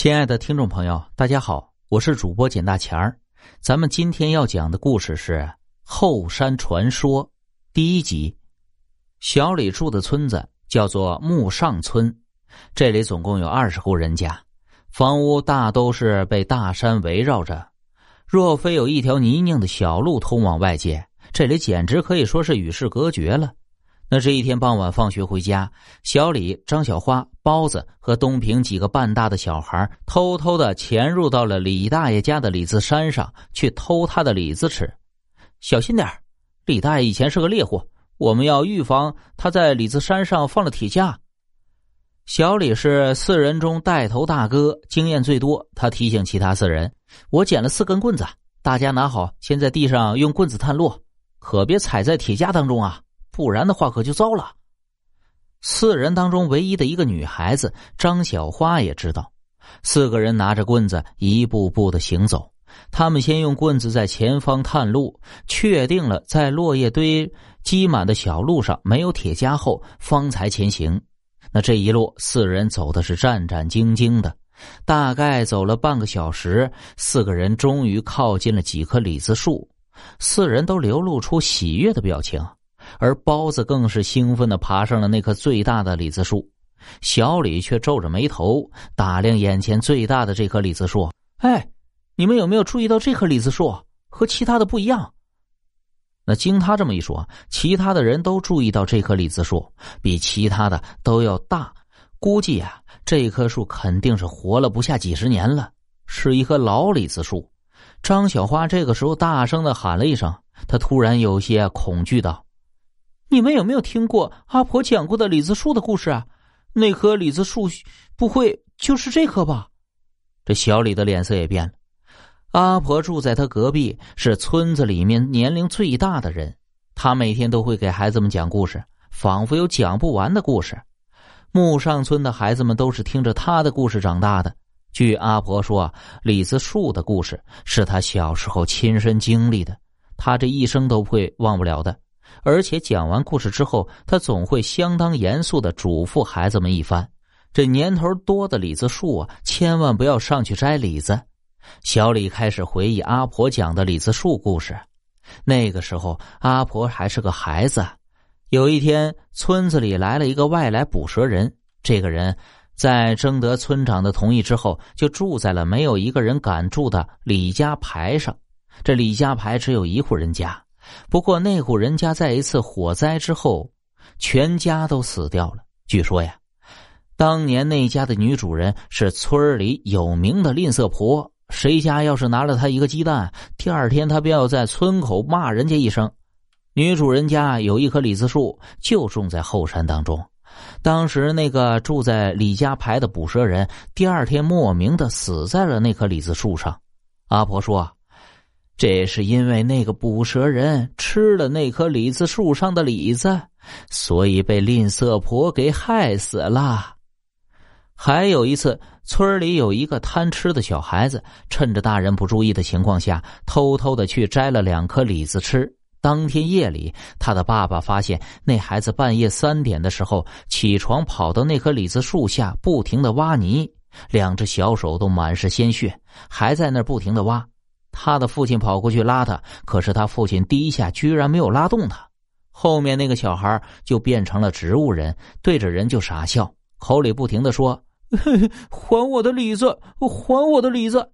亲爱的听众朋友，大家好，我是主播简大钱儿。咱们今天要讲的故事是《后山传说》第一集。小李住的村子叫做木上村，这里总共有二十户人家，房屋大都是被大山围绕着。若非有一条泥泞的小路通往外界，这里简直可以说是与世隔绝了。那是一天傍晚，放学回家，小李、张小花、包子和东平几个半大的小孩偷偷的潜入到了李大爷家的李子山上去偷他的李子吃。小心点李大爷以前是个猎户，我们要预防他在李子山上放了铁架。小李是四人中带头大哥，经验最多。他提醒其他四人：“我捡了四根棍子，大家拿好，先在地上用棍子探路，可别踩在铁架当中啊。”不然的话可就糟了。四人当中唯一的一个女孩子张小花也知道，四个人拿着棍子一步步的行走。他们先用棍子在前方探路，确定了在落叶堆积满的小路上没有铁夹后，方才前行。那这一路四人走的是战战兢兢的，大概走了半个小时，四个人终于靠近了几棵李子树，四人都流露出喜悦的表情。而包子更是兴奋的爬上了那棵最大的李子树，小李却皱着眉头打量眼前最大的这棵李子树。哎，你们有没有注意到这棵李子树和其他的不一样？那经他这么一说，其他的人都注意到这棵李子树比其他的都要大，估计啊，这棵树肯定是活了不下几十年了，是一棵老李子树。张小花这个时候大声的喊了一声，她突然有些恐惧道。你们有没有听过阿婆讲过的李子树的故事啊？那棵李子树不会就是这棵吧？这小李的脸色也变了。阿婆住在他隔壁，是村子里面年龄最大的人。他每天都会给孩子们讲故事，仿佛有讲不完的故事。木上村的孩子们都是听着他的故事长大的。据阿婆说，李子树的故事是他小时候亲身经历的，他这一生都会忘不了的。而且讲完故事之后，他总会相当严肃的嘱咐孩子们一番：这年头多的李子树啊，千万不要上去摘李子。小李开始回忆阿婆讲的李子树故事。那个时候，阿婆还是个孩子。有一天，村子里来了一个外来捕蛇人。这个人，在征得村长的同意之后，就住在了没有一个人敢住的李家牌上。这李家牌只有一户人家。不过那户人家在一次火灾之后，全家都死掉了。据说呀，当年那家的女主人是村里有名的吝啬婆，谁家要是拿了她一个鸡蛋，第二天她便要在村口骂人家一声。女主人家有一棵李子树，就种在后山当中。当时那个住在李家牌的捕蛇人，第二天莫名的死在了那棵李子树上。阿婆说。这是因为那个捕蛇人吃了那棵李子树上的李子，所以被吝啬婆给害死了。还有一次，村里有一个贪吃的小孩子，趁着大人不注意的情况下，偷偷的去摘了两颗李子吃。当天夜里，他的爸爸发现那孩子半夜三点的时候起床，跑到那棵李子树下，不停的挖泥，两只小手都满是鲜血，还在那不停的挖。他的父亲跑过去拉他，可是他父亲第一下居然没有拉动他。后面那个小孩就变成了植物人，对着人就傻笑，口里不停的说：“还我的李子，还我的李子。”